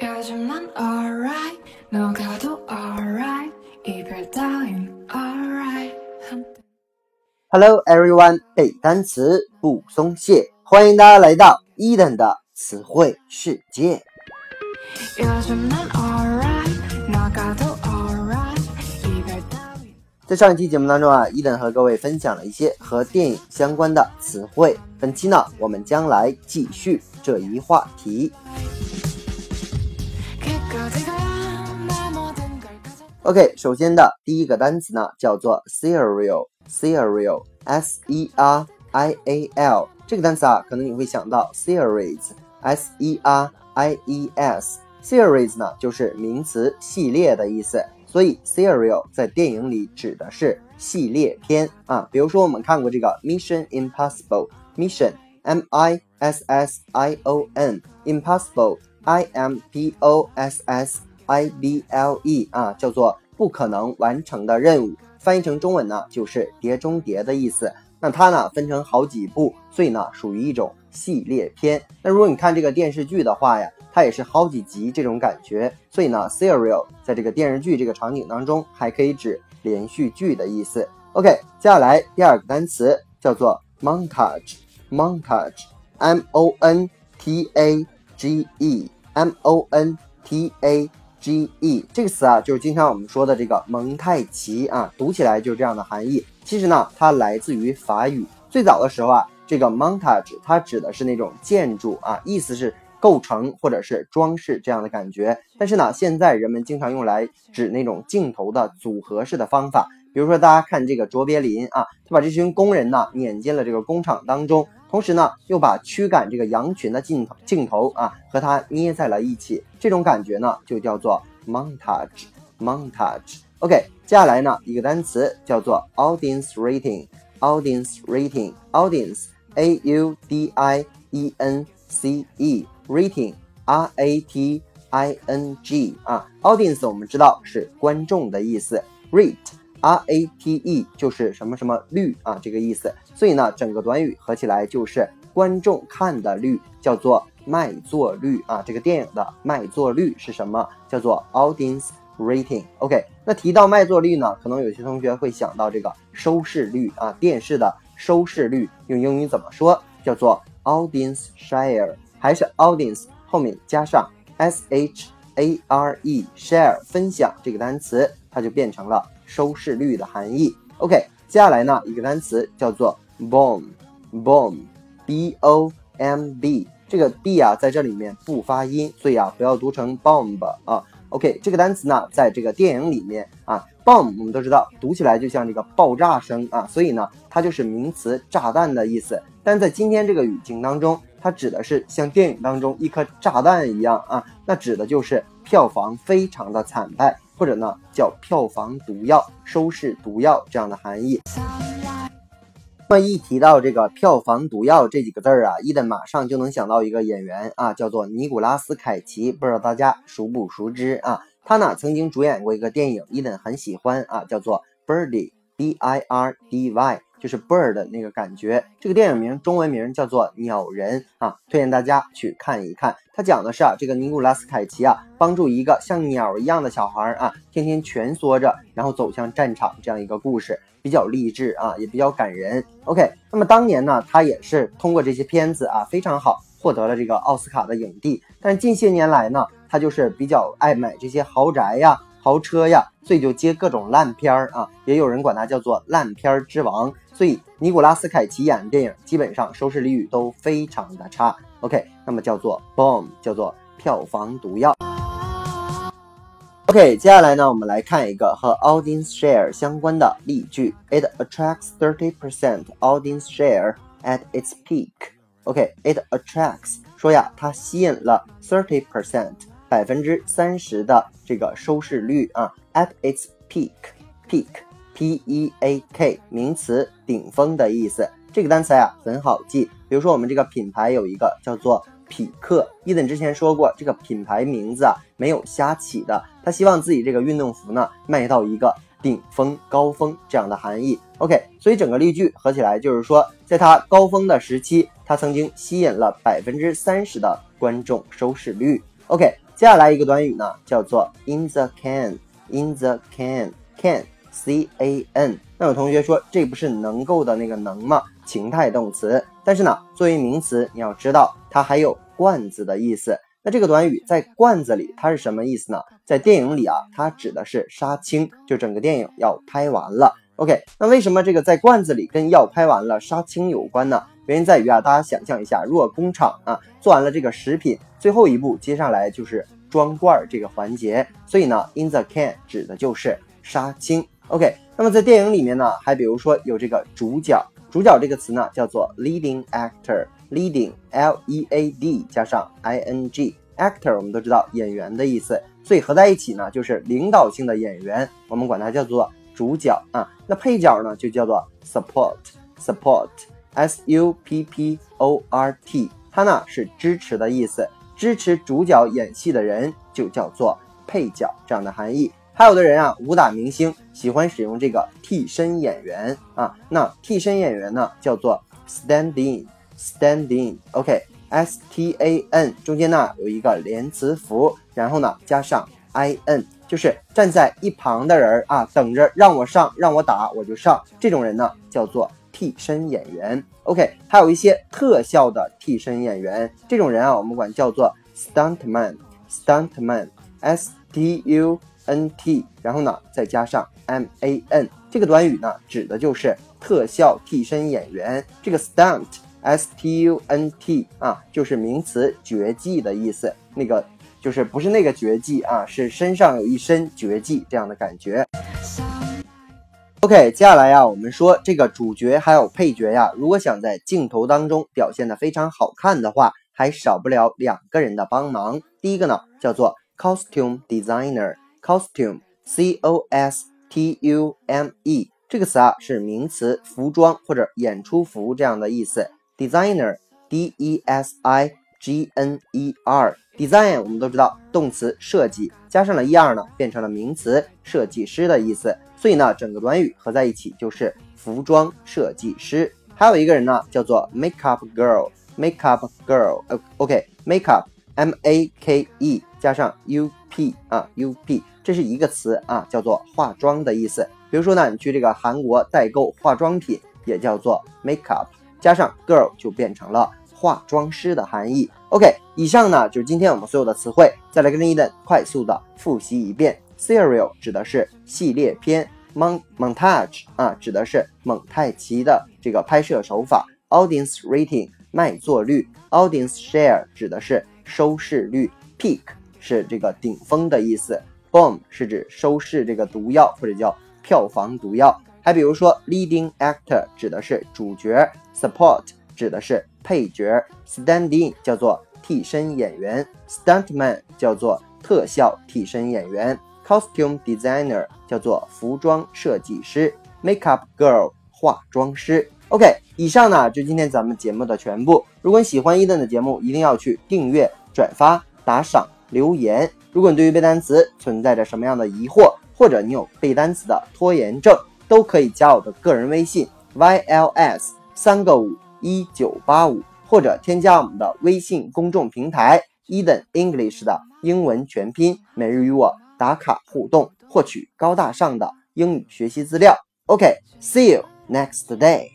요즘 난 alright 너가 더 alright 이별 따윈 alright Hello everyone，背单词不松懈，欢迎大家来到伊登的词汇世界。 요즘 난 alright 너가 더 alright 이별 따윈 在上一期节目当中啊，伊登和各位分享了一些和电影相关的词汇。本期呢，我们将来继续这一话题。 OK，首先的第一个单词呢，叫做 cereal，cereal，s e r i a l。这个单词啊，可能你会想到 series，s e r i e s。series 呢，就是名词系列的意思，所以 serial 在电影里指的是系列片啊。比如说我们看过这个 Mission Impossible，Mission M I S S I O N，Impossible I M P O S S。I B L E 啊，叫做不可能完成的任务，翻译成中文呢就是碟中谍的意思。那它呢分成好几部，所以呢属于一种系列片。那如果你看这个电视剧的话呀，它也是好几集这种感觉，所以呢 serial 在这个电视剧这个场景当中还可以指连续剧的意思。OK，接下来第二个单词叫做 Montage，Montage，M O N T A G E，M O N T A G G E 这个词啊，就是经常我们说的这个蒙太奇啊，读起来就是这样的含义。其实呢，它来自于法语。最早的时候啊，这个 montage 它指的是那种建筑啊，意思是构成或者是装饰这样的感觉。但是呢，现在人们经常用来指那种镜头的组合式的方法。比如说，大家看这个卓别林啊，他把这群工人呢撵进了这个工厂当中，同时呢又把驱赶这个羊群的镜头镜头啊和它捏在了一起，这种感觉呢就叫做 montage montage。OK，接下来呢一个单词叫做 audience rating audience rating audience a u d i e n c e rating r a t i n g 啊，audience 我们知道是观众的意思，rate。R A T E 就是什么什么率啊，这个意思。所以呢，整个短语合起来就是观众看的率，叫做卖座率啊。这个电影的卖座率是什么？叫做 audience rating。OK，那提到卖座率呢，可能有些同学会想到这个收视率啊，电视的收视率用英语怎么说？叫做 audience share，还是 audience 后面加上 S H A R E share 分享这个单词，它就变成了。收视率的含义。OK，接下来呢，一个单词叫做 bomb，bomb，b o m b，这个 b 啊在这里面不发音，所以啊不要读成 bomb 啊。OK，这个单词呢，在这个电影里面啊，bomb 我们都知道读起来就像这个爆炸声啊，所以呢它就是名词炸弹的意思。但在今天这个语境当中，它指的是像电影当中一颗炸弹一样啊，那指的就是票房非常的惨败。或者呢，叫票房毒药、收视毒药这样的含义。那么一提到这个票房毒药这几个字儿啊，伊登马上就能想到一个演员啊，叫做尼古拉斯凯奇，不知道大家熟不熟知啊？他呢曾经主演过一个电影，伊登很喜欢啊，叫做 Birdy，B I R D Y。就是 bird 那个感觉，这个电影名中文名叫做《鸟人》啊，推荐大家去看一看。它讲的是啊，这个尼古拉斯凯奇啊，帮助一个像鸟一样的小孩啊，天天蜷缩着，然后走向战场这样一个故事，比较励志啊，也比较感人。OK，那么当年呢，他也是通过这些片子啊，非常好，获得了这个奥斯卡的影帝。但近些年来呢，他就是比较爱买这些豪宅呀。豪车呀，所以就接各种烂片儿啊，也有人管他叫做烂片儿之王。所以尼古拉斯凯奇演的电影基本上收视率都非常的差。OK，那么叫做 bomb，叫做票房毒药。OK，接下来呢，我们来看一个和 audience share 相关的例句。It attracts thirty percent audience share at its peak. OK，it attracts 说呀，它吸引了 thirty percent。百分之三十的这个收视率啊，at its peak，peak，p e a k，名词，顶峰的意思。这个单词呀很好记，比如说我们这个品牌有一个叫做匹克，伊登之前说过，这个品牌名字啊没有瞎起的，他希望自己这个运动服呢卖到一个顶峰、高峰这样的含义。OK，所以整个例句合起来就是说，在它高峰的时期，它曾经吸引了百分之三十的观众收视率。OK。接下来一个短语呢，叫做 in the can，in the can，can，c a n。那有同学说，这不是能够的那个能吗？情态动词。但是呢，作为名词，你要知道它还有罐子的意思。那这个短语在罐子里，它是什么意思呢？在电影里啊，它指的是杀青，就整个电影要拍完了。OK，那为什么这个在罐子里跟要拍完了杀青有关呢？原因在于啊，大家想象一下，如果工厂啊做完了这个食品，最后一步接下来就是装罐这个环节，所以呢，in the can 指的就是杀青。OK，那么在电影里面呢，还比如说有这个主角，主角这个词呢叫做 leading actor，leading L E A D 加上 I N G，actor 我们都知道演员的意思，所以合在一起呢就是领导性的演员，我们管它叫做。主角啊，那配角呢就叫做 support，support，s u p p o r t，它呢是支持的意思，支持主角演戏的人就叫做配角这样的含义。还有的人啊，武打明星喜欢使用这个替身演员啊，那替身演员呢叫做 stand in，stand in，OK，s t a n 中间呢有一个连词符，然后呢加上 i n。就是站在一旁的人啊，等着让我上，让我打我就上。这种人呢，叫做替身演员。OK，还有一些特效的替身演员，这种人啊，我们管叫做 stuntman。stuntman，s t u n t，然后呢再加上 m a n，这个短语呢指的就是特效替身演员。这个 stunt，s t u n t 啊，就是名词绝技的意思。那个。就是不是那个绝技啊，是身上有一身绝技这样的感觉。OK，接下来呀，我们说这个主角还有配角呀，如果想在镜头当中表现的非常好看的话，还少不了两个人的帮忙。第一个呢叫做 costume designer，costume，c o s t u m e 这个词啊是名词，服装或者演出服这样的意思。designer，d e s i g n e r。Design 我们都知道，动词设计加上了 er 呢，变成了名词设计师的意思。所以呢，整个短语合在一起就是服装设计师。还有一个人呢，叫做 makeup girl，makeup girl，OK，makeup，M-A-K-E 加上 U-P 啊 U-P 这是一个词啊叫做化妆的意思。比如说呢你去这个韩国代购化妆品也叫做 makeup，加上 girl 就变成了化妆师的含义。OK，以上呢就是今天我们所有的词汇。再来跟着伊登快速的复习一遍。Serial 指的是系列片，Mon montage 啊指的是蒙太奇的这个拍摄手法。Audience rating 卖座率，Audience share 指的是收视率，Peak 是这个顶峰的意思，Boom 是指收视这个毒药或者叫票房毒药。还比如说 Leading actor 指的是主角，Support 指的是。配角 stand-in 叫做替身演员，stuntman 叫做特效替身演员，costume designer 叫做服装设计师，makeup girl 化妆师。OK，以上呢就今天咱们节目的全部。如果你喜欢伊顿的节目，一定要去订阅、转发、打赏、留言。如果你对于背单词存在着什么样的疑惑，或者你有背单词的拖延症，都可以加我的个人微信 yls 三个五。一九八五，或者添加我们的微信公众平台 Eden English 的英文全拼，每日与我打卡互动，获取高大上的英语学习资料。OK，see you next day。